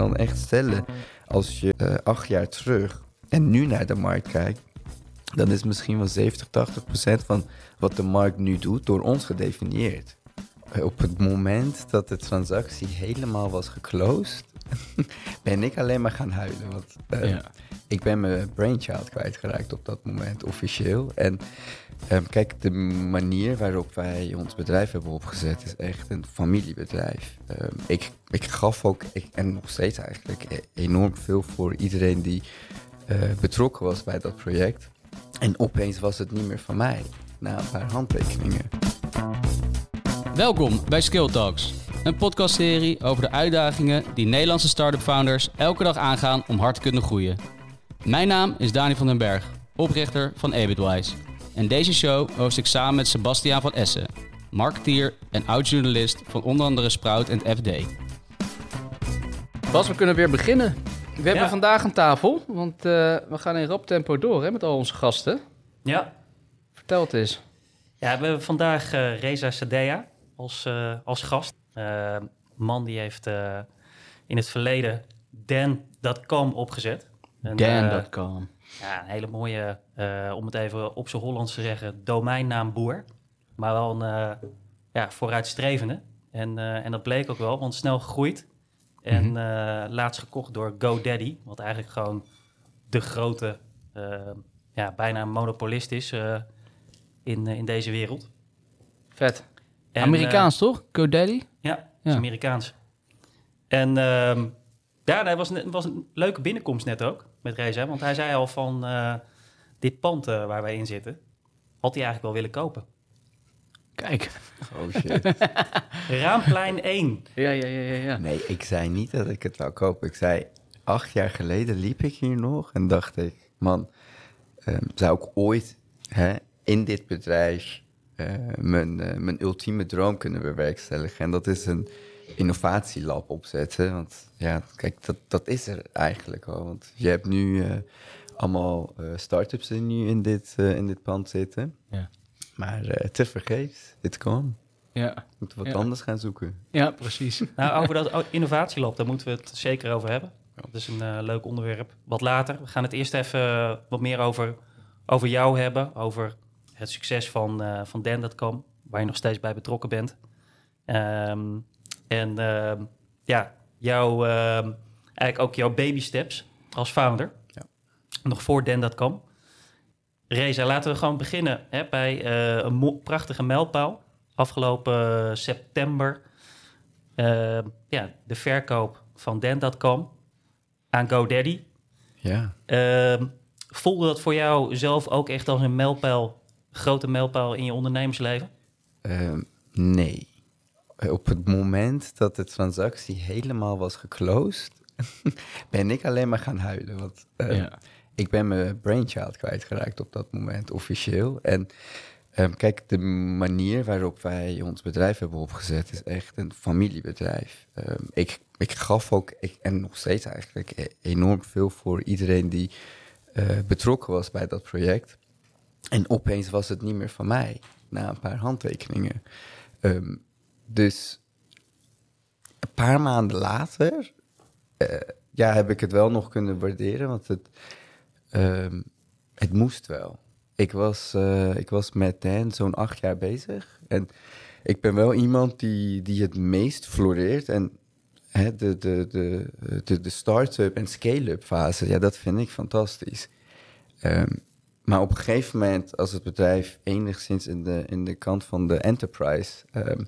kan echt stellen, als je eh, acht jaar terug en nu naar de markt kijkt, dan is misschien wel 70, 80 procent van wat de markt nu doet door ons gedefinieerd. Eh, Op het moment dat de transactie helemaal was geclosed, ben ik alleen maar gaan huilen. Want eh, Ja. ik ben mijn brainchild kwijtgeraakt op dat moment, officieel. En ehm, kijk, de manier waarop wij ons bedrijf hebben opgezet is echt een familiebedrijf. Ehm, ik, ik gaf ook, ik, en nog steeds eigenlijk, e- enorm veel voor iedereen die eh, betrokken was bij dat project. En opeens was het niet meer van mij, na een paar handtekeningen. Welkom bij Skill Talks, een podcastserie over de uitdagingen die Nederlandse start-up founders elke dag aangaan om hard te kunnen groeien. Mijn naam is Dani van den Berg, oprichter van Abitwise. En deze show host ik samen met Sebastiaan van Essen, marketeer en oud-journalist van onder andere Sprout en het FD. Bas, we kunnen weer beginnen. We hebben Ja. vandaag een tafel, want eh, we gaan in rap tempo door hè, met al onze gasten. Ja. Vertel het eens. ja, we hebben vandaag eh, Reza Sadea als, eh, als gast. Eh, man die heeft eh, in het verleden Dan.com opgezet. Dan.com. ja, een hele mooie, om het even op zijn Hollands te zeggen, domeinnaamboer. Maar wel een ja, vooruitstrevende. En, en dat bleek ook wel, want snel gegroeid. En Mhm. laatst gekocht door GoDaddy, wat eigenlijk gewoon de grote, ja, bijna monopolist is in, in deze wereld. Vet. En, Amerikaans toch? Eh, ja, het Ja. is Amerikaans. En ehm ja, dat was, een- was een leuke binnenkomst net ook met Reza. Want hij zei al van eh, dit pand eh, waar wij in zitten, had hij eigenlijk wel willen kopen. Kijk. Oh shit. Raamplein 1. Ja, ja, ja, ja. ja. Nee, ik zei niet dat ik het wou kopen. Ik zei, acht jaar geleden liep ik hier nog en dacht ik, man, ehm, zou ik ooit hè, in dit bedrijf mijn, eh, mijn ultieme droom kunnen bewerkstelligen? En dat is een innovatielab opzetten. Want ja, kijk, dat, dat is er eigenlijk al. Want je hebt nu eh, allemaal eh start-ups die nu in dit, eh, in dit pand zitten. Ja. Maar eh te vergeefs, dit kan. Ja, Moeten we wat Ja. anders gaan zoeken. ja precies. Nou, over dat innovatielab, daar moeten we het zeker over hebben. Dat is een eh, leuk onderwerp. Wat later. We gaan het eerst even eh, wat meer over, over jou hebben. Over het succes van, eh van Dan.com, waar je nog steeds bij betrokken bent. Ehm, en ehm, ja, jouw, ehm, eigenlijk ook jouw baby steps als founder. Ja. Nog voor Dan.com. Reza, laten we gewoon beginnen hè, bij eh, een prachtige mijlpaal. Afgelopen september ja, de verkoop van Dan.com aan GoDaddy. Ja. Voelde dat voor jou zelf ook echt als een mijlpaal, grote mijlpaal in je ondernemersleven? Ehm, nee. Op het moment dat de transactie helemaal was geclosed, ben ik alleen maar gaan huilen. Want ehm, Ja. ik ben mijn brainchild kwijtgeraakt op dat moment, officieel. En ehm, kijk, de manier waarop wij ons bedrijf hebben opgezet is echt een familiebedrijf. Ehm, ik, ik gaf ook, ik, en nog steeds eigenlijk, e- enorm veel voor iedereen die eh, betrokken was bij dat project. En opeens was het niet meer van mij, na een paar handtekeningen. Ehm, dus een paar maanden later eh, ja, heb ik het wel nog kunnen waarderen, want het, ehm, het moest wel. Ik was, eh, ik was met Dan zo'n acht jaar bezig. En ik ben wel iemand die, die het meest floreert. En hè, de, de, de, de, de start-up en scale-up fase, ja, dat vind ik fantastisch. Ehm, maar op een gegeven moment, als het bedrijf enigszins in de, in de kant van de enterprise ehm,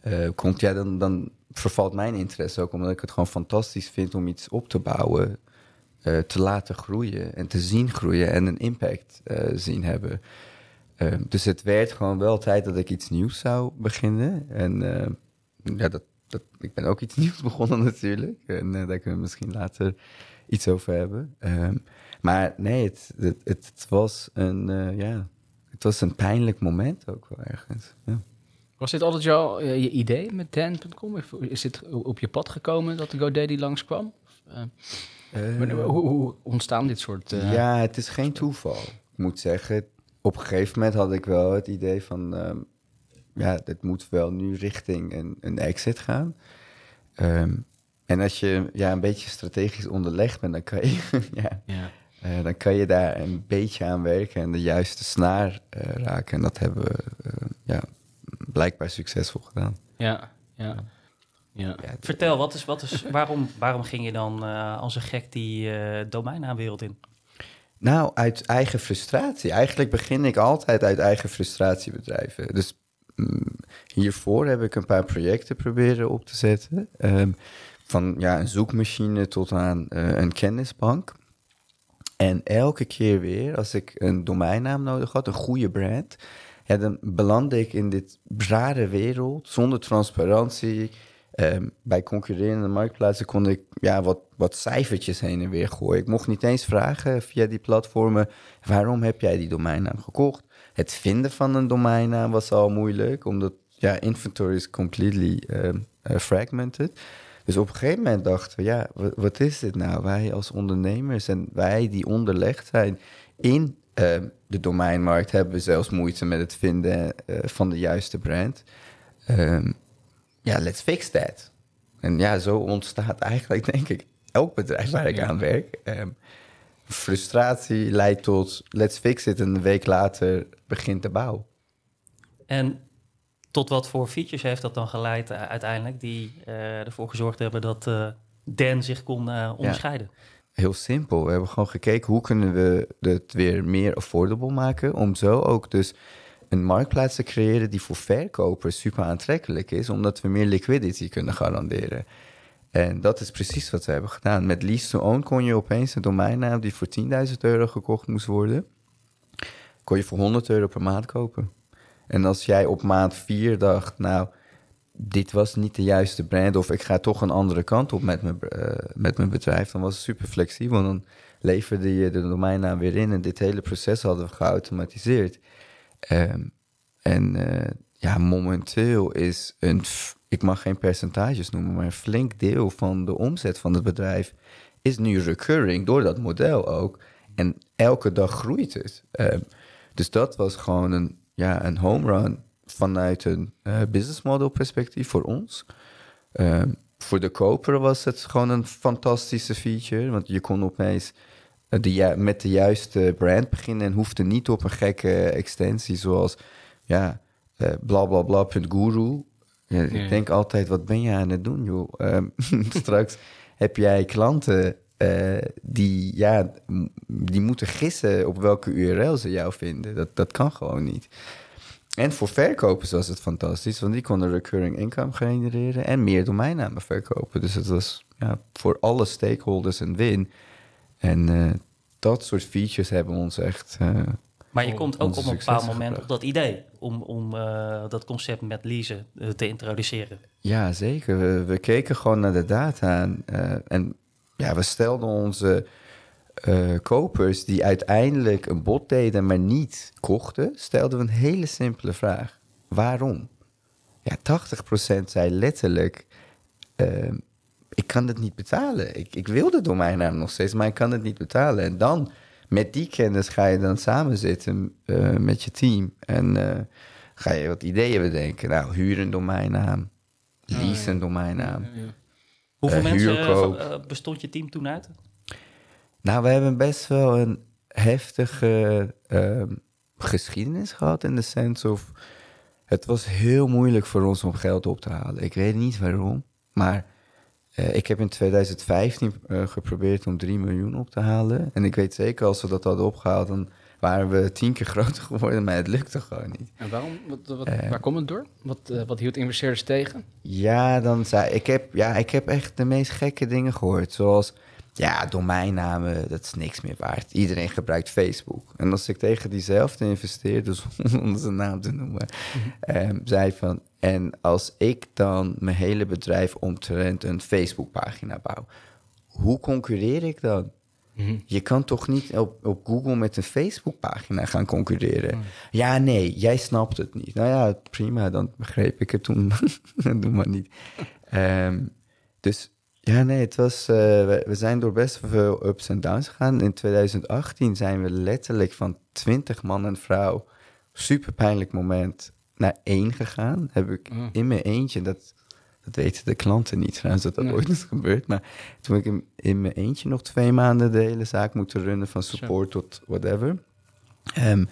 eh, komt, ja, dan, dan vervalt mijn interesse ook, omdat ik het gewoon fantastisch vind om iets op te bouwen, eh, te laten groeien en te zien groeien en een impact eh, zien hebben. Ehm, dus het werd gewoon wel tijd dat ik iets nieuws zou beginnen. En ja, dat, dat, ik ben ook iets nieuws begonnen natuurlijk. En daar kunnen we misschien later iets over hebben. Maar nee, het, het, het was een, eh, ja, het was een pijnlijk moment ook wel ergens. Ja. Was dit altijd jouw eh, je idee met Dan.com? Is dit op je pad gekomen dat de GoDaddy langskwam? Maar hoe, hoe ontstaan dit soort... ja, het is geen toeval. Ik moet zeggen, op een gegeven moment had ik wel het idee van... ehm, ja, dit moet wel nu richting een, een exit gaan. Ehm, En als je ja, een beetje strategisch onderlegd bent, dan kan je, ja, Ja. Eh, dan kan je daar een beetje aan werken en de juiste snaar eh, raken. En dat hebben we eh, ja, blijkbaar succesvol gedaan. Ja. Ja. Ja. Ja, Vertel, wat is, wat is, waarom, waarom ging je dan eh, als een gek die eh domeinnaamwereld in? Nou, uit eigen frustratie. Eigenlijk begin ik altijd uit eigen frustratiebedrijven. Dus mm, hiervoor heb ik een paar projecten proberen op te zetten. Ehm, van ja, een zoekmachine tot aan eh, een kennisbank. En elke keer weer, als ik een domeinnaam nodig had, een goede brand, ja, dan belandde ik in dit rare wereld zonder transparantie. Ehm, bij concurrerende marktplaatsen kon ik ja, wat, wat cijfertjes heen en weer gooien. Ik mocht niet eens vragen via die platformen: waarom heb jij die domeinnaam gekocht? Het vinden van een domeinnaam was al moeilijk, omdat ja, inventory is completely ehm, eh, fragmented. Dus op een gegeven moment dachten we, ja, wa- wat is dit nou? Wij als ondernemers en wij die onderlegd zijn in ehm, de domeinmarkt, hebben we zelfs moeite met het vinden eh, van de juiste brand. Ehm, ja, let's fix that. En ja, zo ontstaat eigenlijk, denk ik, elk bedrijf waar ik Ja. aan werk. Ehm, frustratie leidt tot let's fix it en een week later begint de bouw. En tot wat voor features heeft dat dan geleid eh, uiteindelijk, die eh, ervoor gezorgd hebben dat eh Dan zich kon onderscheiden? Heel simpel. We hebben gewoon gekeken hoe kunnen we het weer meer affordable maken. Om zo ook dus een marktplaats te creëren die voor verkopers super aantrekkelijk is. Omdat we meer liquidity kunnen garanderen. En dat is precies wat we hebben gedaan. Met lease to own kon je opeens een domeinnaam die voor 10.000 euro gekocht moest worden. Kon je voor 100 euro per maand kopen. En als jij op maand 4 dacht, nou, dit was niet de juiste brand, of ik ga toch een andere kant op met mijn, eh, met mijn bedrijf, dan was het super flexibel. Dan leverde je de domeinnaam weer in en dit hele proces hadden we geautomatiseerd. Ehm, en eh, ja, momenteel is een, ik mag geen percentages noemen, maar een flink deel van de omzet van het bedrijf is nu recurring door dat model ook. En elke dag groeit het. Ehm, dus dat was gewoon een, ja, een home run vanuit een eh, business model perspectief voor ons. Ehm, voor de koper was het gewoon een fantastische feature, want je kon opeens eh, de, met de juiste brand beginnen en hoefde niet op een gekke extensie zoals ja, eh blablabla.guru. Ja, Ja. Ik denk altijd, wat ben je aan het doen, joh? Ehm, straks heb jij klanten eh, die, ja, die moeten gissen op welke URL ze jou vinden. Dat, dat kan gewoon niet. En voor verkopers was het fantastisch, want die konden recurring income genereren en meer domeinnamen verkopen. Dus het was ja, voor alle stakeholders een win. En eh, dat soort features hebben ons echt. eh, Maar je komt ook op een bepaald moment op dat idee om, om dat concept met leasen te introduceren. Ja, zeker. We, we keken gewoon naar de data eh, en ja, we stelden onze eh, kopers die uiteindelijk een bod deden, maar niet kochten, stelden we een hele simpele vraag. Waarom? Ja, 80% zei letterlijk, ehm, ik kan het niet betalen. Ik, ik wil de domeinnaam nog steeds, maar ik kan het niet betalen. En dan, met die kennis ga je dan samen zitten eh, met je team. En eh, ga je wat ideeën bedenken. Nou, huur een domeinnaam, lease een domeinnaam. Ja. Hoeveel Eh, mensen huurkoop. eh, bestond je team toen uit? Nou, we hebben best wel een heftige ehm, geschiedenis gehad in de sense of... Het was heel moeilijk voor ons om geld op te halen. Ik weet niet waarom, maar eh, ik heb in 2015 eh, geprobeerd om 3 miljoen op te halen. En ik weet zeker, als we dat hadden opgehaald, dan waren we tien keer groter geworden, maar het lukte gewoon niet. En waarom? Wat, wat, Eh. waar komt het door? Wat, eh, wat hield investeerders tegen? Ja, dan zei ik heb, ja, ik heb echt de meest gekke dingen gehoord. Zoals, ja, domeinnamen, dat is niks meer waard. Iedereen gebruikt Facebook. En als ik tegen diezelfde investeerder, zonder zijn naam te noemen, ehm, zei van... En als ik dan mijn hele bedrijf omtrent een Facebookpagina bouw, hoe concurreer ik dan? Je kan toch niet op, op Google met een Facebookpagina gaan concurreren? Ja, nee, jij snapt het niet. Nou ja, prima, dan begreep ik het toen. Doe maar niet. Ehm, dus ja, nee, het was, eh, we, we zijn door best veel ups en downs gegaan. In 2018 zijn we letterlijk van 20 man en vrouw, super pijnlijk moment, naar één gegaan. Heb ik Mm. in mijn eentje, dat Dat weten de klanten niet trouwens, dat dat Nee. ooit is gebeurd. Maar toen ik in, in mijn eentje nog twee maanden de hele zaak moeten runnen... van support tot whatever... Ehm,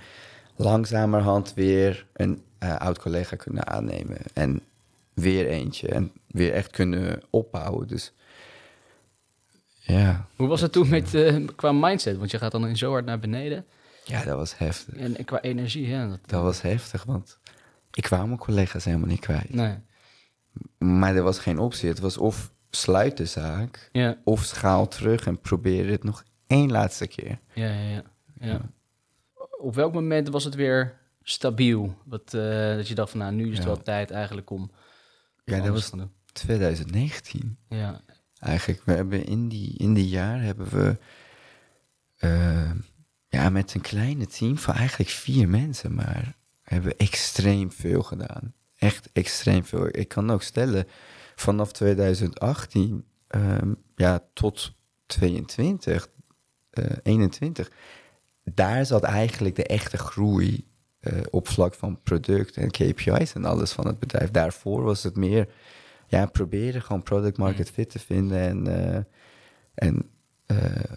langzamerhand weer een eh, oud collega kunnen aannemen. En weer eentje. En weer echt kunnen opbouwen. Dus ja, Hoe was het toen met, eh, qua mindset? Want je gaat dan in zo hard naar beneden. ja dat was heftig. En, en qua energie, ja. Dat, Dat was heftig, want ik kwam mijn collega's helemaal niet kwijt. nee. Maar er was geen optie. Het was of sluit de zaak, Ja, of schaal terug en probeer het nog één laatste keer. ja, ja, ja, ja. Op welk moment was het weer stabiel? Wat, eh, dat je dacht van, nou, nu is het wel tijd eigenlijk om... Ja, dat was te gaan doen. 2019. Ja, Eigenlijk, we hebben in die, in die jaar hebben we eh, ja, met een kleine team van eigenlijk vier mensen, maar hebben we extreem veel gedaan. Echt extreem veel. Ik kan ook stellen, vanaf 2018 ehm, ja, tot 22, eh 21, daar zat eigenlijk de echte groei eh, op vlak van product en KPI's en alles van het bedrijf. Daarvoor was het meer ja, proberen gewoon product market fit te vinden. En, eh, en eh,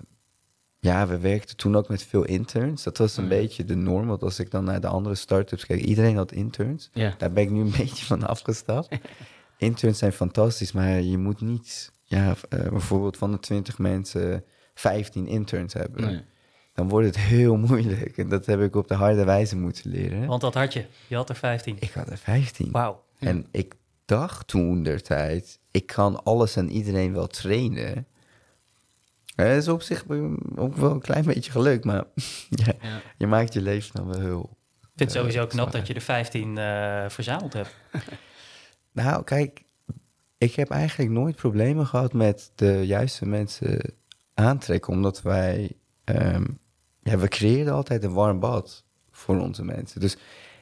ja, we werkten toen ook met veel interns. Dat was een Mm. beetje de norm. Want als ik dan naar de andere start-ups kijk, iedereen had interns. Daar ben ik nu een beetje van afgestapt. interns zijn fantastisch, maar je moet niet, ja, eh, bijvoorbeeld van de 20 mensen 15 interns hebben. Nee. Dan wordt het heel moeilijk. En dat heb ik op de harde wijze moeten leren. Want dat had je. Je had er 15. Ik had er 15. Wauw. En ik dacht toen der tijd, ik kan alles en iedereen wel trainen. Dat is op zich ook wel een klein beetje geluk, maar ja, Ja. je maakt je leven dan wel heel... Ik vind het eh, sowieso knap dat je er 15 eh, verzameld hebt. Nou, kijk, ik heb eigenlijk nooit problemen gehad met de juiste mensen aantrekken, omdat wij, ehm, ja, we creëerden altijd een warm bad voor onze mensen. Dus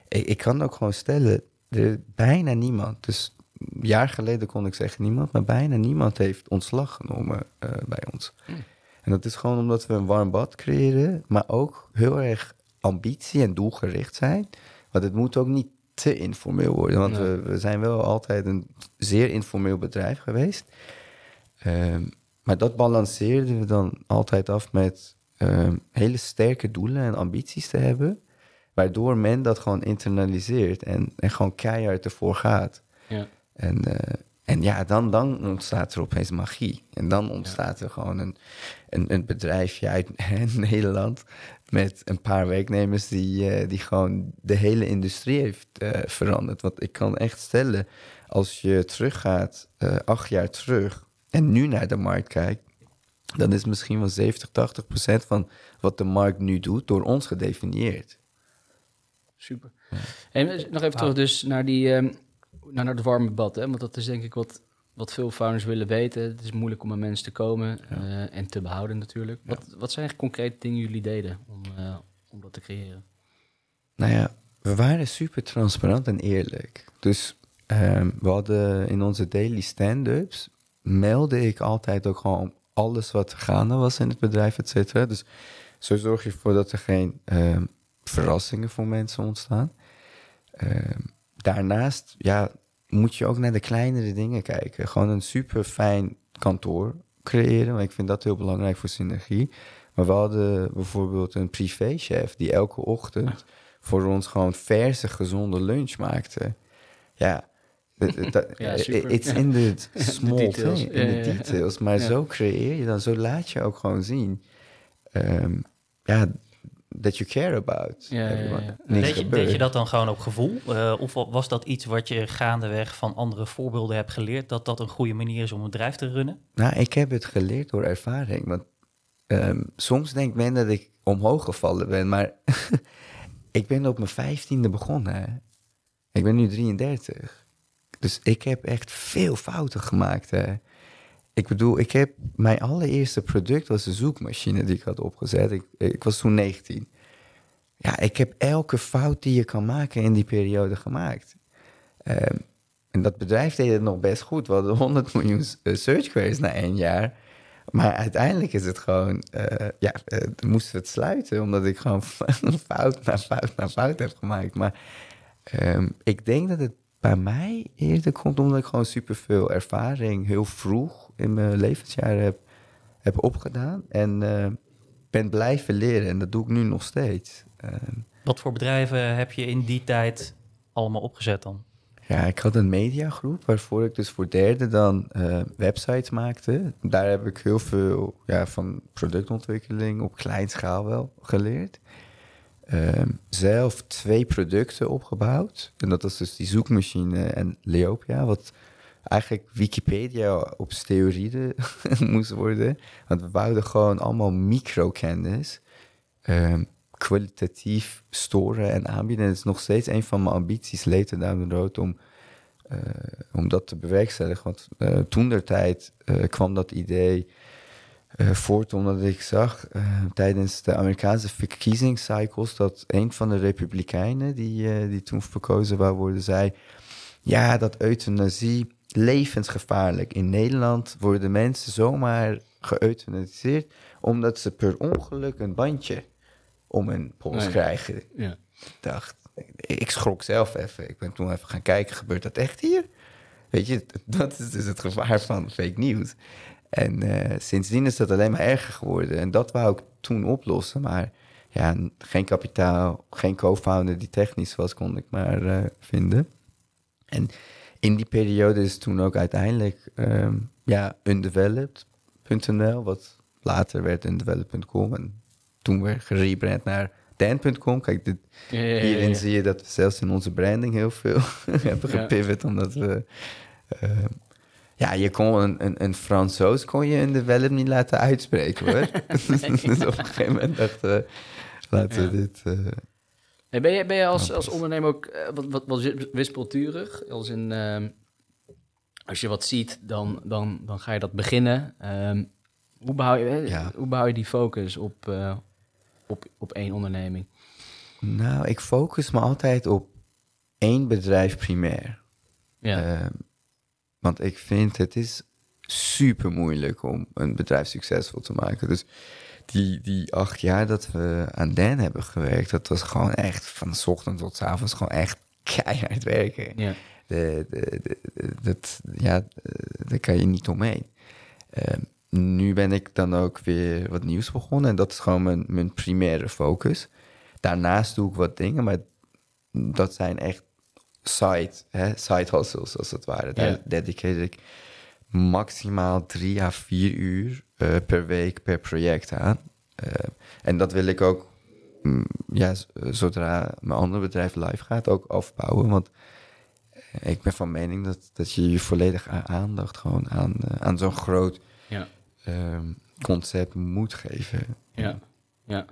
ik, ik kan ook gewoon stellen, er bijna niemand, dus jaar geleden kon ik zeggen niemand, maar bijna niemand heeft ontslag genomen eh, bij ons. En dat is gewoon omdat we een warm bad creëren, maar ook heel erg ambitie en doelgericht zijn. Want het moet ook niet te informeel worden, want Nee. we, we zijn wel altijd een zeer informeel bedrijf geweest. Ehm, maar dat balanceerden we dan altijd af met ehm, hele sterke doelen en ambities te hebben, waardoor men dat gewoon internaliseert en, en gewoon keihard ervoor gaat. Ja. En, eh, en ja, dan, dan ontstaat er opeens magie. En dan ontstaat er gewoon een, een, een bedrijfje uit Nederland met een paar werknemers die, eh, die gewoon de hele industrie heeft eh, veranderd. Want ik kan echt stellen, als je teruggaat, eh, acht jaar terug, en nu naar de markt kijkt, dan is misschien wel 70, 80 procent van wat de markt nu doet door ons gedefinieerd. Super. En nog even terug dus naar, die, ehm, naar, het warme bad. Hè? Want dat is denk ik wat, wat veel founders willen weten. Het is moeilijk om aan mensen te komen eh, en te behouden natuurlijk. Wat, wat zijn concrete dingen jullie deden om, eh, om dat te creëren? Nou ja, we waren super transparant en eerlijk. Dus ehm, we hadden in onze daily stand-ups, meldde ik altijd ook gewoon alles wat gaande was in het bedrijf, et cetera. Dus zo zorg je ervoor dat er geen ehm, verrassingen voor mensen ontstaan. Ehm, daarnaast, ja, moet je ook naar de kleinere dingen kijken. Gewoon een super fijn kantoor creëren, want ik vind dat heel belangrijk voor synergie. Maar we hadden bijvoorbeeld een privéchef die elke ochtend voor ons gewoon verse, gezonde lunch maakte. Ja, Ja, super. it's in the small details. thing, in Ja, the details. Maar Ja. zo creëer je dan, zo laat je ook gewoon zien, ehm, ja, that you care about Ja, Deed je, gebeurt. deed je dat dan gewoon op gevoel? Eh, of wa- was dat iets wat je gaandeweg van andere voorbeelden hebt geleerd? Dat dat een goede manier is om een bedrijf te runnen? Nou, ik heb het geleerd door ervaring. Want ehm, soms denkt men dat ik omhoog gevallen ben, maar ik ben op mijn vijftiende begonnen. Ik ben nu 33. Dus ik heb echt veel fouten gemaakt. Hè. Ik bedoel, ik heb mijn allereerste product was een zoekmachine die ik had opgezet. Ik, ik was toen 19. Ja, ik heb elke fout die je kan maken in die periode gemaakt. Ehm, en dat bedrijf deed het nog best goed. We hadden 100 miljoen eh, search queries na één jaar. Maar uiteindelijk is het gewoon, eh, ja, eh, moesten we het sluiten, omdat ik gewoon fout na fout na fout heb gemaakt. Maar ehm, ik denk dat het bij mij eerder komt omdat ik gewoon superveel ervaring heel vroeg in mijn levensjaren heb, heb opgedaan. En eh, ben blijven leren en dat doe ik nu nog steeds. Ehm, Wat voor bedrijven heb je in die tijd allemaal opgezet dan? Ja, ik had een mediagroep waarvoor ik dus voor derde dan eh, websites maakte. Daar heb ik heel veel ja, van productontwikkeling op kleinschaal wel geleerd. Ehm, zelf twee producten opgebouwd. En dat was dus die zoekmachine en Leopia, wat eigenlijk Wikipedia op steroïden moest worden. Want we wouden gewoon allemaal microkennis ehm, kwalitatief storen en aanbieden. En het is nog steeds een van mijn ambities, later down the road, om, eh, om dat te bewerkstelligen. Want uh, toen der tijd eh, kwam dat idee voort omdat ik zag tijdens de Amerikaanse verkiezingscycles dat een van de republikeinen die, die toen verkozen wou worden, zei: Ja, dat euthanasie levensgevaarlijk. In Nederland worden mensen zomaar geëuthaniseerd omdat ze per ongeluk een bandje om een pols Nee. krijgen. Ja. Ik dacht, ik schrok zelf even. Ik ben toen even gaan kijken, gebeurt dat echt hier? Weet je, dat is dus het gevaar van fake news. En eh, sindsdien is dat alleen maar erger geworden. En dat wou ik toen oplossen. Maar ja, geen kapitaal, geen co-founder die technisch was, kon ik maar eh, vinden. En in die periode is toen ook uiteindelijk ehm, ja, undeveloped.nl, wat later werd undeveloped.com. En toen weer gerebrand naar dan.com. Kijk, dit, Ja, ja, ja, ja, hierin zie je dat we zelfs in onze branding heel veel hebben gepivot, omdat we... eh, ja, je kon een, een, een Fransoos kon je een develop niet laten uitspreken, hoor. dus op een gegeven moment dachten we, laten we dit... eh, Hey, ben je, ben je als, als ondernemer ook eh, wat, wat, wat wispelturig? Als in, ehm, als je wat ziet, dan, dan, dan ga je dat beginnen. Ehm, hoe, behoud je, Ja. hoe behoud je die focus op, eh, op, op één onderneming? Nou, ik focus me altijd op één bedrijf primair. Ja, Ehm, want ik vind het is super moeilijk om een bedrijf succesvol te maken. Dus die, die acht jaar dat we aan Dan hebben gewerkt, dat was gewoon echt van de ochtend tot 's avonds gewoon echt keihard werken. ja. De, de, dat, ja, eh, daar kan je niet omheen. Ehm, nu ben ik dan ook weer wat nieuws begonnen en dat is gewoon mijn, mijn primaire focus. Daarnaast doe ik wat dingen, maar dat zijn echt side, hè, side hustles als het ware. Daar Ja. dedicateer ik maximaal drie à vier uur eh, per week per project aan. Eh, en dat wil ik ook, mm, ja, z- zodra mijn andere bedrijf live gaat, ook afbouwen. Want eh, ik ben van mening dat, dat je je volledige aandacht gewoon aan, eh, aan zo'n groot Ja, ehm, concept moet geven. ja, ja.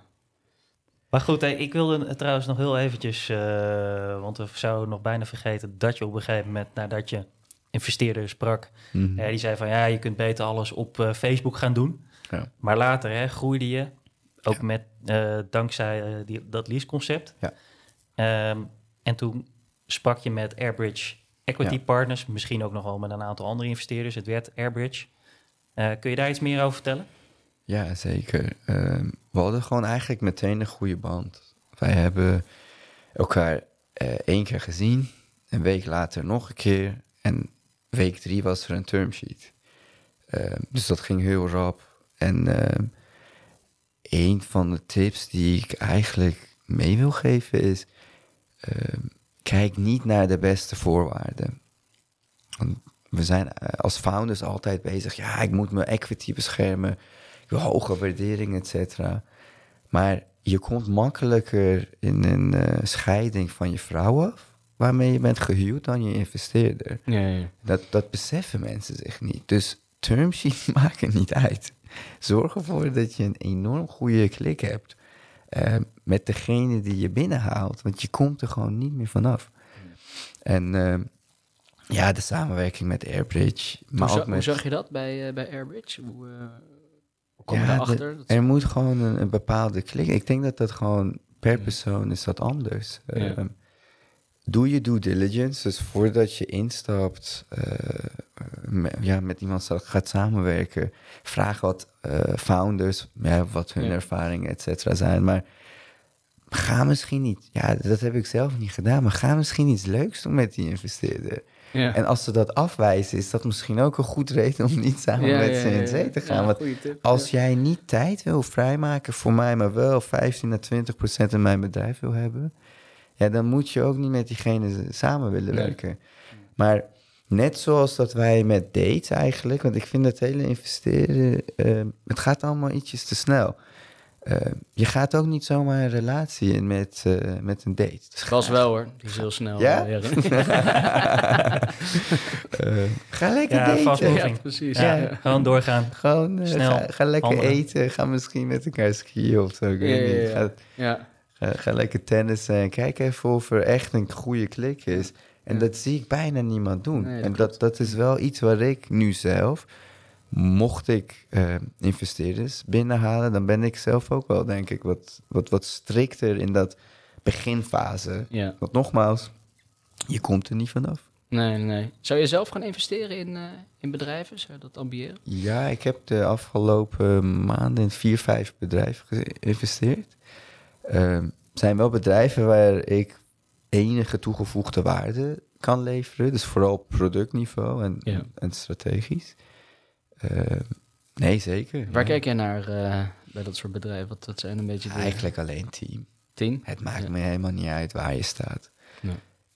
Maar goed, hey, ik wilde trouwens nog heel eventjes, eh, want we zouden nog bijna vergeten dat je op een gegeven moment, nadat je investeerder sprak, eh, die zei van ja, je kunt beter alles op eh, Facebook gaan doen. Ja. Maar later hè, groeide je, ook met, eh, dankzij die, dat leaseconcept. Ja. Ehm, en toen sprak je met Airbridge Equity Ja. Partners, misschien ook nog wel met een aantal andere investeerders. Het werd Airbridge. Kun je daar iets meer over vertellen? Ja, zeker. Ehm, we hadden gewoon eigenlijk meteen een goede band. Wij hebben elkaar één keer gezien, een week later nog een keer. En week drie was er een termsheet. Ehm, dus dat ging heel rap. En ehm, een van de tips die ik eigenlijk mee wil geven is... ehm, kijk niet naar de beste voorwaarden. We zijn eh, als founders altijd bezig. Ja, ik moet mijn equity beschermen. Ik wil hoge waardering, et cetera. Maar je komt makkelijker in een eh, scheiding van je vrouw af... waarmee je bent gehuwd dan je investeerder. ja, ja. Dat, dat beseffen mensen zich niet. Dus termsheets maken niet uit. Zorg ervoor dat je een enorm goede klik hebt eh, met degene die je binnenhaalt. Want je komt er gewoon niet meer vanaf. En eh, ja, de samenwerking met Airbridge. Hoe, Maar za- ook hoe met, zag je dat bij, eh, bij Airbridge? Hoe, hoe kom je Ja, daarachter? de- Dat- er moet gewoon een, een bepaalde klik. Ik denk dat dat gewoon per persoon is dat anders. Ja. Doe je due diligence. Dus voordat je instapt, eh, me- ja, met iemand gaat samenwerken, vraag wat eh, founders, ja, wat hun Ja. ervaringen, et cetera, zijn. Maar ga misschien niet, ja, dat heb ik zelf niet gedaan, maar ga misschien iets leuks doen met die investeerder. Ja. En als ze dat afwijzen, is dat misschien ook een goed reden om niet samen Ja, met ja, ze in ja, zee ja. te gaan. Want tip, als jij niet tijd wil vrijmaken voor mij, maar wel 15 à 20 procent in mijn bedrijf wil hebben, ja, dan moet je ook niet met diegene samen willen Nee. werken. Maar net zoals dat wij met dates eigenlijk, want ik vind dat hele investeren, eh, het gaat allemaal ietsjes te snel. Eh, je gaat ook niet zomaar een relatie in met, eh, met een date. Dus Gas wel hoor, die is heel snel. Ja? eh, ga lekker Ja, daten. ja, precies. Ja, Ja. Gewoon doorgaan. Gewoon Snel ga, ga lekker handelen. eten. Ga misschien met elkaar skiën of zo. Ik weet Ja, ja, niet. ja. Ga, Ja. Ga, ga lekker tennissen en kijk even of er echt een goede klik is. En Ja. dat zie ik bijna niemand doen. Nee, dat en dat, dat is wel iets waar ik nu zelf, mocht ik eh, investeerders binnenhalen, dan ben ik zelf ook wel, denk ik, wat, wat, wat strikter in dat beginfase. ja. Want nogmaals, je komt er niet vanaf. Nee, nee. Zou je zelf gaan investeren in, eh, in bedrijven? Zou je dat ambiëren? Ja, ik heb de afgelopen maanden in vier, vijf bedrijven geïnvesteerd. Ehm zijn wel bedrijven waar ik enige toegevoegde waarde kan leveren. Dus vooral op productniveau en, Ja. en strategisch. Ehm, nee, zeker. Waar ja. kijk jij naar eh, bij dat soort bedrijven? Wat, wat zijn een beetje de Eigenlijk alleen team. tien? Het maakt Ja. me helemaal niet uit waar je staat.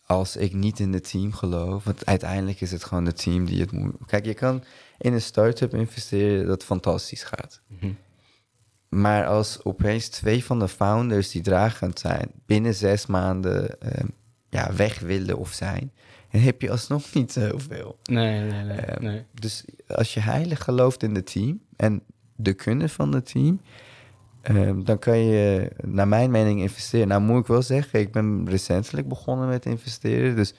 Als ik niet in het team geloof, want uiteindelijk is het gewoon het team die het moet. Kijk, je kan in een start-up investeren dat fantastisch gaat. Mhm. Maar als opeens twee van de founders die dragend zijn, binnen zes maanden ehm, ja, weg willen of zijn, dan heb je alsnog niet zoveel. Nee, nee, nee. Ehm, nee. Dus als je heilig gelooft in het team en de kunnen van het team, ehm, dan kan je, naar mijn mening, investeren. Nou, moet ik wel zeggen, ik ben recentelijk begonnen met investeren, dus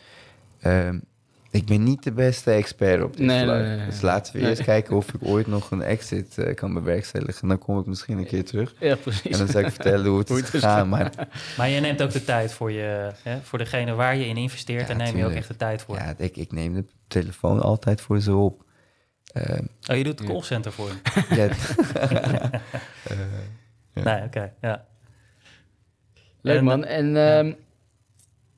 ik ben niet de beste expert op dit Nee, vlak. nee, nee, nee. Dus laten we Nee. eerst kijken of ik ooit nog een exit eh, kan bewerkstelligen. Dan kom ik misschien een keer terug. Ja, precies. En dan zal ik vertellen hoe het Hoe het is gegaan. Maar Maar je neemt ook de tijd voor, je, hè, voor degene waar je in investeert. Ja, Daar neem je ook echt de tijd voor. ja, ik, ik neem de telefoon altijd voor ze op. Ehm, Oh, je doet het Ja. callcenter voor hem. ja, Eh, Ja. Nee, oké. ja. Leuk En- man. En ehm,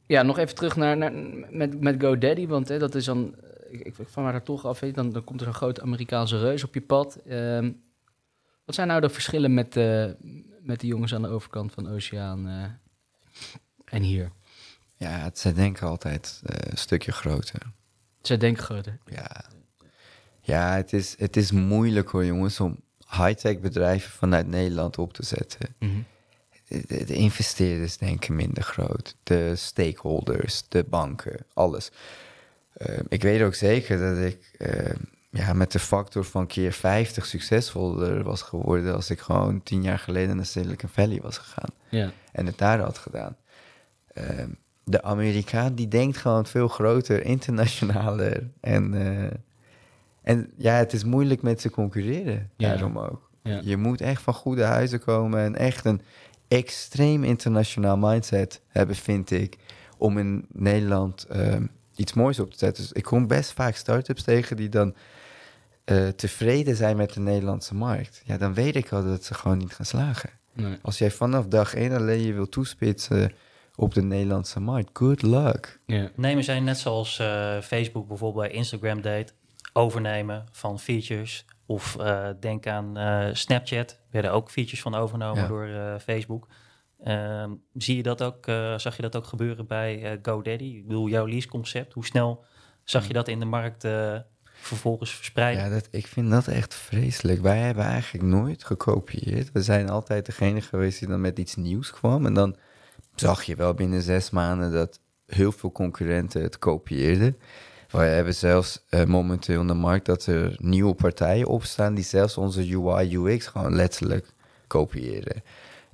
ja, nog even terug naar, naar, met, met GoDaddy, want hè, dat is dan, ik, ik van maar daar toch af, dan, dan komt er een grote Amerikaanse reus op je pad. Ehm, wat zijn nou de verschillen met, eh, met de jongens aan de overkant van de oceaan eh, en hier? ja, het zij denken altijd eh, een stukje groter. Zij denken groter. Ja, ja het, is, het is moeilijk hoor jongens om high-tech bedrijven vanuit Nederland op te zetten. De, de- de investeerders denken minder groot. De stakeholders, de banken, alles. Eh, ik weet ook zeker dat ik eh, ja, met de factor van keer 50 succesvoller was geworden als ik gewoon tien jaar geleden naar Silicon Valley was gegaan Ja. en het daar had gedaan. Ehm, de Amerikaan die denkt gewoon veel groter, internationaler. En, eh, en ja, het is moeilijk met ze concurreren. Ja. Daarom ook. Ja. Je moet echt van goede huizen komen en echt een extreem internationaal mindset hebben, vind ik, om in Nederland ehm, iets moois op te zetten. Dus ik kom best vaak start-ups tegen die dan eh, tevreden zijn met de Nederlandse markt. Ja, dan weet ik al dat ze gewoon niet gaan slagen. Nee. Als jij vanaf dag één alleen je wil toespitsen op de Nederlandse markt, good luck. Ja. Nemen zij net zoals eh, Facebook bijvoorbeeld bij Instagram deed, overnemen van features. Of eh, denk aan eh, Snapchat, werden ook features van overgenomen Ja. door eh, Facebook. Ehm, zie je dat ook, zag je dat ook gebeuren bij GoDaddy? Ik bedoel, jouw leaseconcept, hoe snel zag je dat in de markt vervolgens verspreiden? Ja, dat, ik vind dat echt vreselijk. Wij hebben eigenlijk nooit gekopieerd. We zijn altijd degene geweest die dan met iets nieuws kwam. En dan zag je wel binnen zes maanden dat heel veel concurrenten het kopieerden. We hebben zelfs eh, momenteel in de markt dat er nieuwe partijen opstaan die zelfs onze UI UX gewoon letterlijk kopiëren.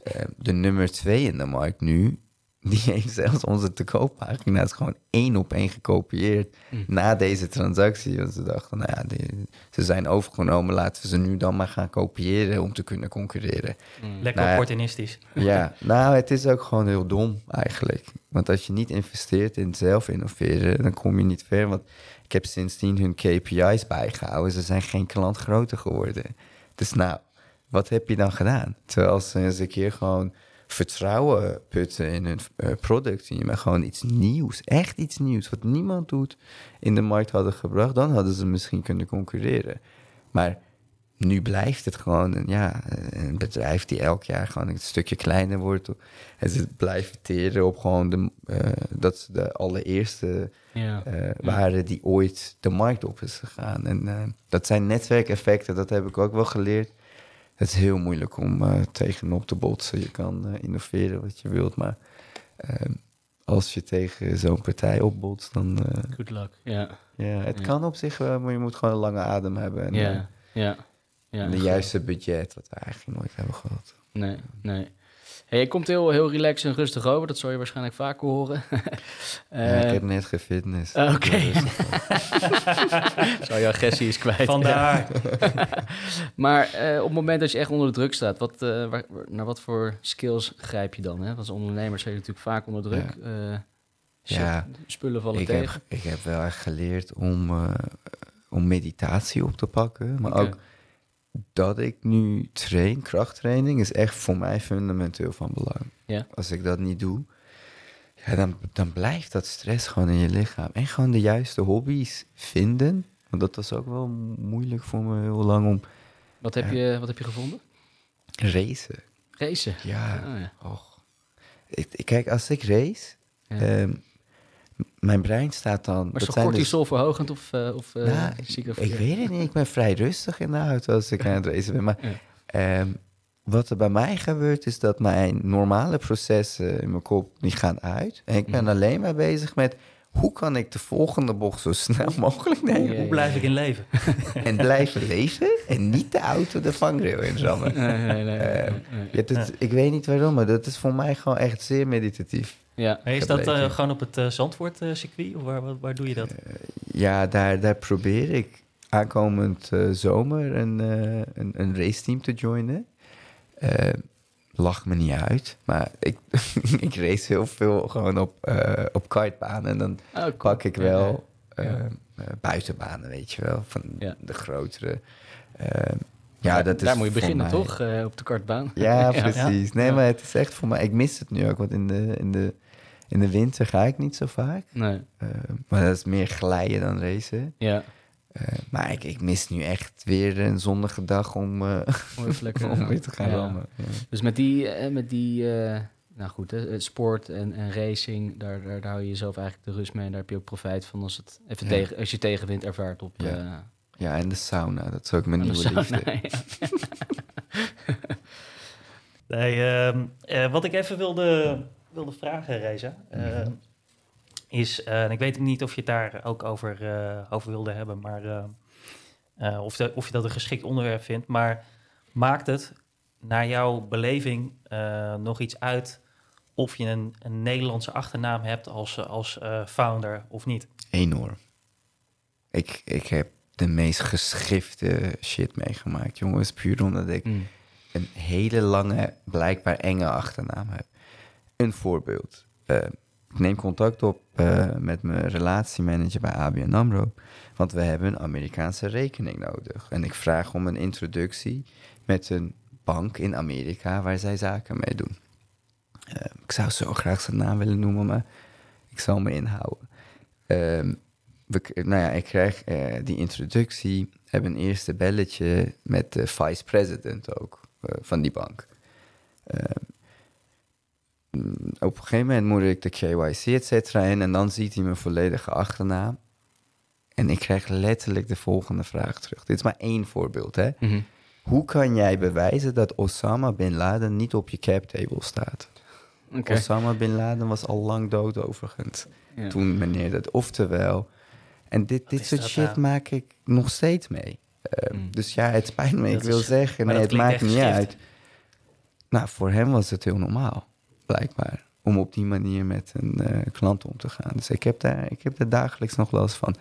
Eh, de nummer twee in de markt nu, die heeft zelfs onze te kooppagina's gewoon één op één gekopieerd Mm. na deze transactie. Want ze dachten, nou ja, die- ze zijn overgenomen, laten we ze nu dan maar gaan kopiëren om te kunnen concurreren. Mm. Lekker Nou opportunistisch. Ja, nou, het is ook gewoon heel dom eigenlijk. Want als je niet investeert in zelf innoveren, dan kom je niet ver. Want ik heb sindsdien hun KPI's bijgehouden. Ze zijn geen klant groter geworden. Dus nou, wat heb je dan gedaan? Terwijl ze eens een keer gewoon vertrouwen putten in hun uh, product. maar gewoon iets nieuws, echt iets nieuws, wat niemand doet, in de markt hadden gebracht, dan hadden ze misschien kunnen concurreren. Maar nu blijft het gewoon een, ja, een bedrijf die elk jaar gewoon een stukje kleiner wordt. En ze blijven teren op gewoon de, uh, dat ze de allereerste ja. uh, waren die ooit de markt op is gegaan. En uh, dat zijn netwerkeffecten, dat heb ik ook wel geleerd. Het is heel moeilijk om tegenop te botsen. Je kan innoveren wat je wilt, maar ehm, als je tegen zo'n partij opbotst, dan... Good luck, ja. Ja, het kan op zich wel, maar je moet gewoon een lange adem hebben. En, ja, ja. Ja, de juiste budget, wat we eigenlijk nooit hebben gehad. Nee, nee. Hey, je komt heel, heel relaxed en rustig over. Dat zal je waarschijnlijk vaker horen. uh, ja, ik heb net gefitness. Oké. Okay. Zo, je agressie is kwijt. Vandaar. maar uh, op het moment dat je echt onder de druk staat, wat, uh, waar, naar wat voor skills grijp je dan? Hè? Als ondernemer sta je natuurlijk vaak onder druk. Ja, ja spullen vallen ik tegen. Heb, ik heb wel echt geleerd om, om meditatie op te pakken. Maar okay. ook dat ik nu train, krachttraining, is echt voor mij fundamenteel van belang. Ja. Als ik dat niet doe, ja, dan, dan blijft dat stress gewoon in je lichaam. En gewoon de juiste hobby's vinden. Want dat was ook wel moeilijk voor me heel lang om... Wat heb, je, wat heb je gevonden? Racen. Racen? Ja. Oh, ja. Och. Ik, kijk, als ik race... Ehm, mijn brein staat dan... Maar is cortisol dus, verhogend of, uh, of uh, nou, ik, ik weet het niet. Ik ben vrij rustig in de auto als ik aan het racen ben. Maar ja. um, wat er bij mij gebeurt is dat mijn normale processen in mijn kop die gaan uit. En ik ben mm. alleen maar bezig met hoe kan ik de volgende bocht zo snel mogelijk nemen? Hoe blijf ik in leven? en blijven leven en niet de auto de vangrail inrammen. Nee, nee, nee, uh, het, ik weet niet waarom, maar dat is voor mij gewoon echt zeer meditatief. Ja. is dat uh, gewoon op het uh, Zandvoort-circuit? of waar, waar, doe je dat? ja, daar, daar probeer ik aankomend zomer een, een, een raceteam te joinen lach me niet uit. Maar ik, ik race heel veel gewoon op, uh, op kartbanen. En dan oh, pak ik wel ja, ja. Uh, buitenbanen, weet je wel. Van ja. de grotere. Ja, dat Daar is moet je beginnen, mij... toch? op de kartbaan. Ja, precies. Nee, maar het is echt voor mij... Ik mis het nu ook, want in de, in de, in de winter ga ik niet zo vaak. Nee. maar dat is meer glijden dan racen. Ja. Uh, maar ik, ik, mis nu echt weer een zonnige dag om, uh, om weer te gaan ja. Ja. Dus met die, met die nou goed, hè, sport en, en racing, daar, daar, daar, hou je jezelf eigenlijk de rust mee. En daar heb je ook profijt van als, het even tegen, als je tegenwind ervaart op... Ja. en de sauna, dat is ook mijn nieuwe liefde. nee, ehm, wat ik even wilde, wilde vragen, Reza... -hmm is, uh, en ik weet niet of je het daar ook over, uh, over wilde hebben, maar uh, of, de, of je dat een geschikt onderwerp vindt. Maar maakt het naar jouw beleving nog iets uit of je een, een, Nederlandse achternaam hebt als, als founder of niet? Enorm. Ik, ik heb de meest geschifte shit meegemaakt, jongens. Puur omdat ik mm. een hele lange, blijkbaar enge achternaam heb. Een voorbeeld ik neem contact op uh, met mijn relatiemanager bij ABN AMRO. Want we hebben een Amerikaanse rekening nodig. En ik vraag om een introductie met een bank in Amerika waar zij zaken mee doen. Uh, ik zou zo graag zijn naam willen noemen, maar ik zal me inhouden. Uh, we, nou ja, ik krijg uh, die introductie, heb een eerste belletje met de vice president ook van die bank. Ehm, op een gegeven moment moet ik de KYC, et cetera, in. En dan ziet hij mijn volledige achternaam. En ik krijg letterlijk de volgende vraag terug. Dit is maar één voorbeeld, hè. Mhm. Hoe kan jij bewijzen dat Osama Bin Laden niet op je cap table staat? Osama Bin Laden was al lang dood overigens. Toen meneer dat. Oftewel, en dit, dit soort shit maak ik nog steeds mee. Uh, Dus ja, het spijt me. ik wil zeggen, nee, het maakt niet uit. Nou, voor hem was het heel normaal blijkbaar. Om op die manier met een uh, klant om te gaan. Dus ik heb, daar, ik heb er dagelijks nog wel eens van.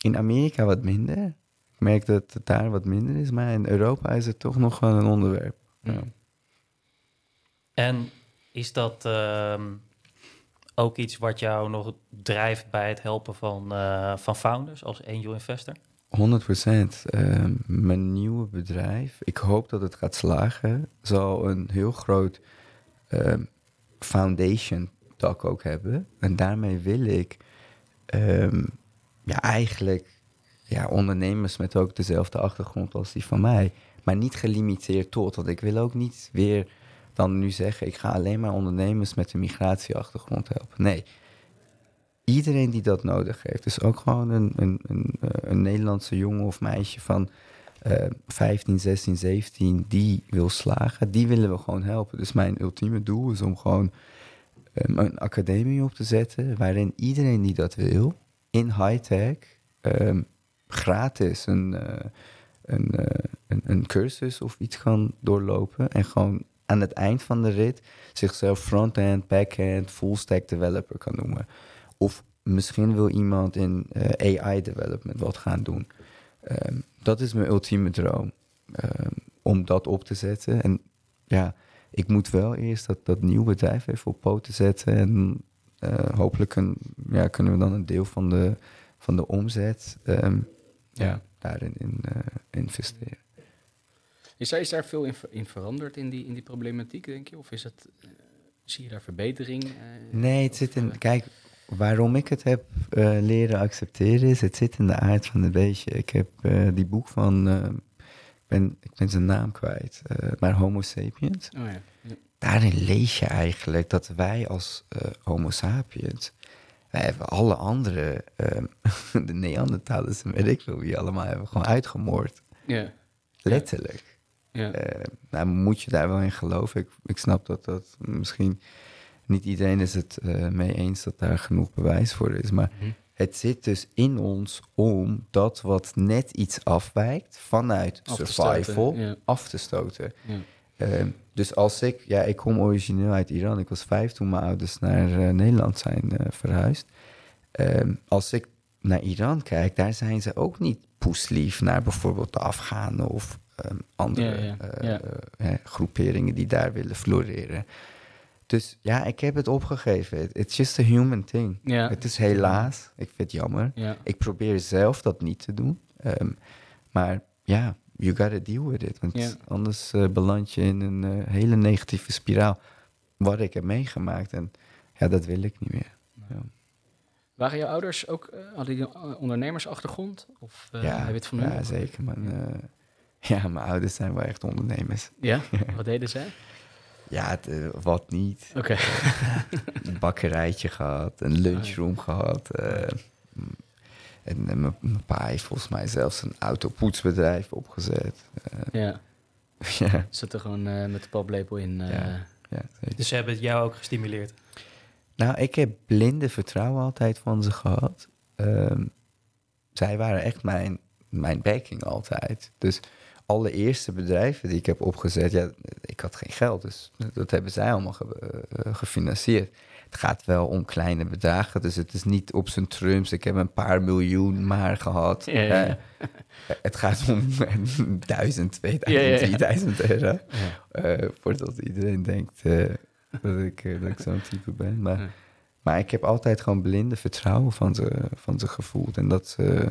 In Amerika wat minder. Ik merk dat het daar wat minder is. Maar in Europa is het toch nog wel een onderwerp. Ja. En is dat uh, ook iets wat jou nog drijft bij het helpen van, uh, van founders als angel investor? 100 procent. Uh, mijn nieuwe bedrijf, ik hoop dat het gaat slagen, zal een heel groot ehm, foundation tak ook hebben. En daarmee wil ik ehm, ja, eigenlijk ja, ondernemers met ook dezelfde achtergrond als die van mij. Maar niet gelimiteerd tot. Want ik wil ook niet weer dan nu zeggen... ik ga alleen maar ondernemers met een migratieachtergrond helpen. Nee, iedereen die dat nodig heeft. Dus ook gewoon een, een, een, eh, een Nederlandse jongen of meisje van uh, 15, 16, 17... die wil slagen, die willen we gewoon helpen. Dus mijn ultieme doel is om gewoon um, een academie op te zetten... waarin iedereen die dat wil, in high-tech... Um, gratis een, uh, een, uh, een, een, cursus of iets gaan doorlopen. En gewoon aan het eind van de rit zichzelf front-end, back-end, full-stack developer kan noemen. Of misschien wil iemand in uh, AI development wat gaan doen. Um, dat is mijn ultieme droom. Um, om dat op te zetten. En ja, ik moet wel eerst dat, dat nieuw bedrijf even op poten zetten. En hopelijk een, ja, kunnen we dan een deel van de, van de omzet um, ja, daarin in, uh, investeren. Is daar, is daar veel in, in, veranderd in die, in die problematiek, denk je? Of is het, uh, zie je daar verbetering? Uh, nee, het zit in... Kijk, waarom ik het heb leren accepteren is... het zit in de aard van het beestje. Ik heb die boek van... ik, ben, ik ben zijn naam kwijt. maar Homo sapiens. Oh, ja. Ja. Daarin lees je eigenlijk dat wij als Homo sapiens wij hebben alle andere, de Neandertalers en weet ik veel wie allemaal, hebben gewoon uitgemoord. Ja. Letterlijk. Ja. Uh, nou, moet je daar wel in geloven. Ik, ik snap dat dat misschien niet iedereen is het uh, mee eens dat daar genoeg bewijs voor is. Maar Mhm. het zit dus in ons om dat wat net iets afwijkt vanuit Af survival ja. af te stoten. Ja. Ehm, dus als ik, ja, ik kom origineel uit Iran. Ik was vijf toen mijn ouders naar eh, Nederland zijn eh, verhuisd. Ehm, als ik naar Iran kijk, daar zijn ze ook niet poeslief naar bijvoorbeeld de Afghanen of andere Ja, ja, eh, ja. eh, groeperingen die daar willen floreren. Dus ja, ik heb het opgegeven. It- It's just a human thing. Het is helaas, ik vind het jammer. Ja. Ik probeer zelf dat niet te doen. Ehm, maar ja, you gotta deal with it. Want anders eh, beland je in een hele negatieve spiraal. Wat ik heb meegemaakt. En ja, dat wil ik niet meer. Ja. Waren jouw ouders ook, hadden die een ondernemersachtergrond? Of eh, ja, heb je het van hun? ja, zeker. ja, mijn ouders zijn wel echt ondernemers. Ja? Wat deden zij? Ja, het, eh, wat niet. Oké. Een bakkerijtje gehad, een lunchroom gehad. eh, mm, en eh, mijn mijn pa heeft volgens mij zelfs een autopoetsbedrijf opgezet. Eh, ja. ja, Zat er gewoon eh, met de paplepel in. eh, Ja. Dus ze hebben het jou ook gestimuleerd. Nou, ik heb blinde vertrouwen altijd van ze gehad. Ehm, zij waren echt mijn, mijn backing altijd. Dus alle eerste bedrijven die ik heb opgezet, ja, ik had geen geld. Dus dat hebben zij allemaal ge- eh, gefinancierd. Het gaat wel om kleine bedragen, dus het is niet op zijn trumps. Ik heb een paar miljoen maar gehad. Ja, ja, ja. Eh, het gaat om duizend, Ja, 2000, ja, ja. 3000 euro. Eh, voordat iedereen denkt eh, dat ik, eh, dat ik zo'n type ben. Maar, maar ik heb altijd gewoon blinde vertrouwen van ze, van ze gevoeld. En dat ze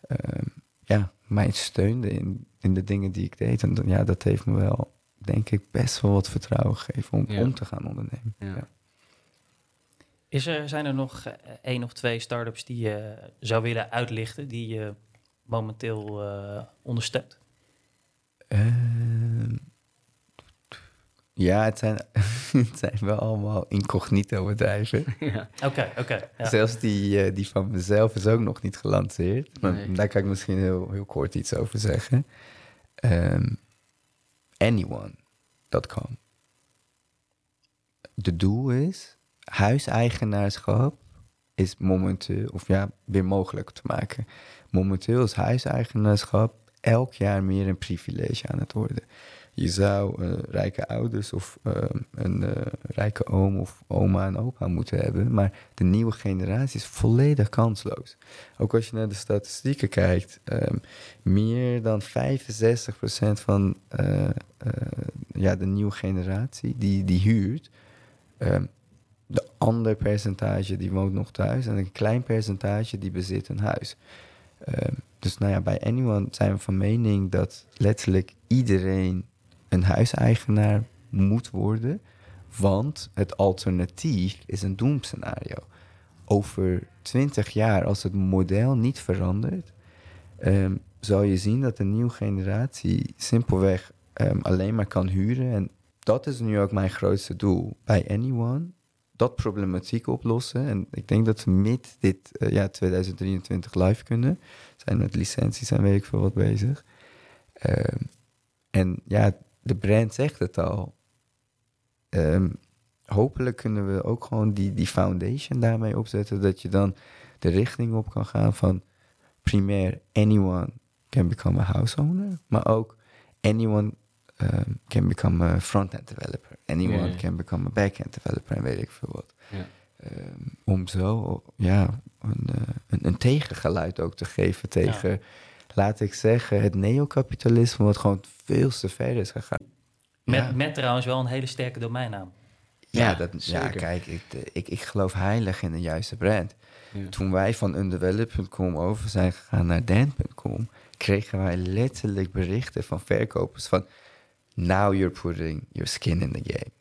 eh, ja, mij steunde in, in de dingen die ik deed. En dat- ja, dat heeft me wel, denk ik, best wel wat vertrouwen gegeven om, Ja. om te gaan ondernemen. Ja. Ja. Is er, zijn er nog eh, één of twee start-ups die je zou willen uitlichten, die je momenteel eh, ondersteunt? Ehm, ja, het zijn, het zijn wel allemaal incognito bedrijven. ja. Oké, oké. ja. Zelfs die, eh, die van mezelf is ook nog niet gelanceerd. Maar Nee. daar kan ik misschien heel, heel kort iets over zeggen. Ehm, anyone.com. De doel is, huiseigenaarschap is momenteel, of ja, weer mogelijk te maken. Momenteel is huiseigenaarschap elk jaar meer een privilege aan het worden. Je zou eh, rijke ouders of eh, een eh, rijke oom of oma en opa moeten hebben. Maar de nieuwe generatie is volledig kansloos. Ook als je naar de statistieken kijkt, ehm, meer dan 65% van ja, de nieuwe generatie die, die huurt. Ehm, de ander percentage die woont nog thuis en een klein percentage die bezit een huis. Ehm, dus nou ja, bij Anyone zijn we van mening dat letterlijk iedereen een huiseigenaar moet worden Want het alternatief is een doemscenario. Over 20 jaar, als het model niet verandert, ehm, zal je zien dat de nieuwe generatie simpelweg ehm, alleen maar kan huren. En dat is nu ook mijn grootste doel bij Anyone. Dat problematiek oplossen. En ik denk dat we mid dit eh, ja, 2023 live kunnen. Zijn met licenties en weet ik veel wat bezig. Ehm, en ja, de brand zegt het al. Ehm, hopelijk kunnen we ook gewoon die, die foundation daarmee opzetten. Dat je dan de richting op kan gaan van primair anyone can become a house owner. Maar ook anyone um, can become a front-end developer. Anyone Ja, ja. can become a back-end developer en weet ik veel wat. Ja. Ehm, om zo ja, een, eh, een, een tegengeluid ook te geven tegen, laat ik zeggen, het neocapitalisme wat gewoon veel te ver is gegaan. Met, Ja. met trouwens wel een hele sterke domeinnaam. Ja, Ja, dat, ja kijk, ik, ik, ik geloof heilig in de juiste brand. Ja. Toen wij van undeveloped.com over zijn gegaan naar dan.com, kregen wij letterlijk berichten van verkopers van now you're putting your skin in the game.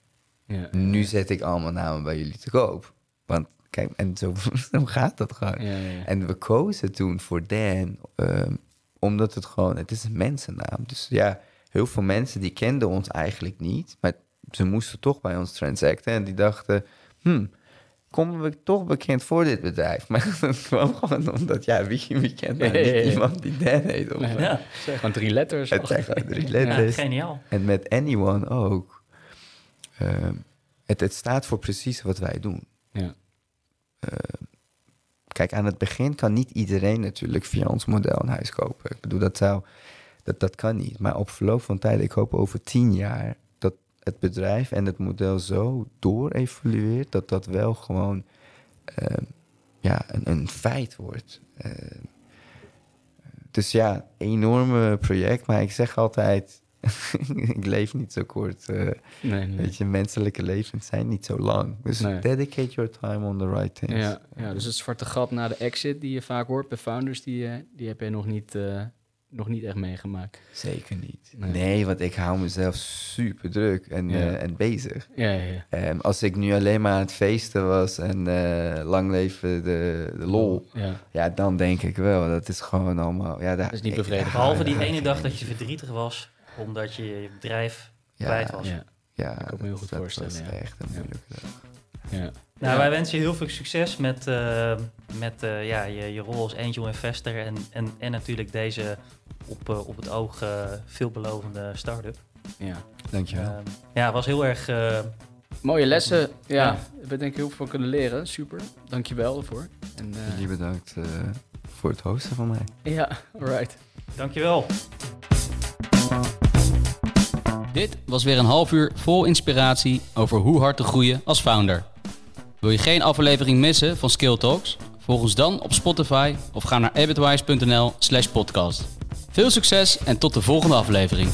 Ja. Nu zet ik allemaal namen bij jullie te koop. Want kijk, en zo, zo gaat dat gewoon. Ja, ja, ja. En we kozen toen voor Dan, ehm, omdat het gewoon, het is een mensennaam. Dus ja, heel veel mensen die kenden ons eigenlijk niet, maar ze moesten toch bij ons transacten en die dachten, hmm, komen we toch bekend voor dit bedrijf? Maar dat kwam gewoon omdat, ja, wie, wie kent nou Ja, ja, niet ja. iemand die Dan heet? Of, Nee. Ja, gewoon drie letters. Het zijn gewoon drie ja letters. geniaal. En met Anyone ook. Ehm, het, het staat voor precies wat wij doen. Ja. Kijk, aan het begin kan niet iedereen natuurlijk via ons model een huis kopen. Ik bedoel, dat, zou, dat, dat kan niet. Maar op verloop van tijd, ik hoop over tien jaar... dat het bedrijf en het model zo door-evolueert... dat dat wel gewoon ehm, ja, een, een feit wordt. Ehm, dus ja, enorme project. Maar ik zeg altijd... ik leef niet zo kort. eh, Nee, nee. Weet je, menselijke levens zijn niet zo lang. Dus Nee. dedicate your time on the right things. Ja, ja, dus het zwarte gat na de exit die je vaak hoort bij founders, die, eh, die heb je nog niet, eh, nog niet echt meegemaakt. Zeker niet. Nee. Nee. want ik hou mezelf super druk en, Ja. eh, en bezig. Ja, ja, ja. Ehm, als ik nu alleen maar aan het feesten was en eh, lang leven de, de lol, Ja, ja, dan denk ik wel. Dat is gewoon allemaal. Ja, Dat is niet bevredigend. Behalve die ene dag dat je verdrietig was, omdat je je bedrijf Ja. kwijt was. ja, Ja, Ik kan me heel goed dat voorstellen, was ja. echt een moeilijke dag. ja. Nou, Ja. wij wensen je heel veel succes met, eh, met eh, ja, je, je rol als angel investor en, en, en natuurlijk deze op, eh, op het oog eh, veelbelovende start-up. ja. Dankjewel. Ehm, ja, het was heel erg... eh, Mooie lessen. Ja, Ja. we denk ik heel veel van kunnen leren. Super. Dankjewel ervoor. En, eh, Jullie bedankt eh, voor het hosten van mij. ja, alright. dankjewel. Dit was weer een half uur vol inspiratie over hoe hard te groeien als founder. Wil je geen aflevering missen van Skill Talks? Volg ons dan op Spotify of ga naar ebitwise.nl slash podcast. Veel succes en tot de volgende aflevering.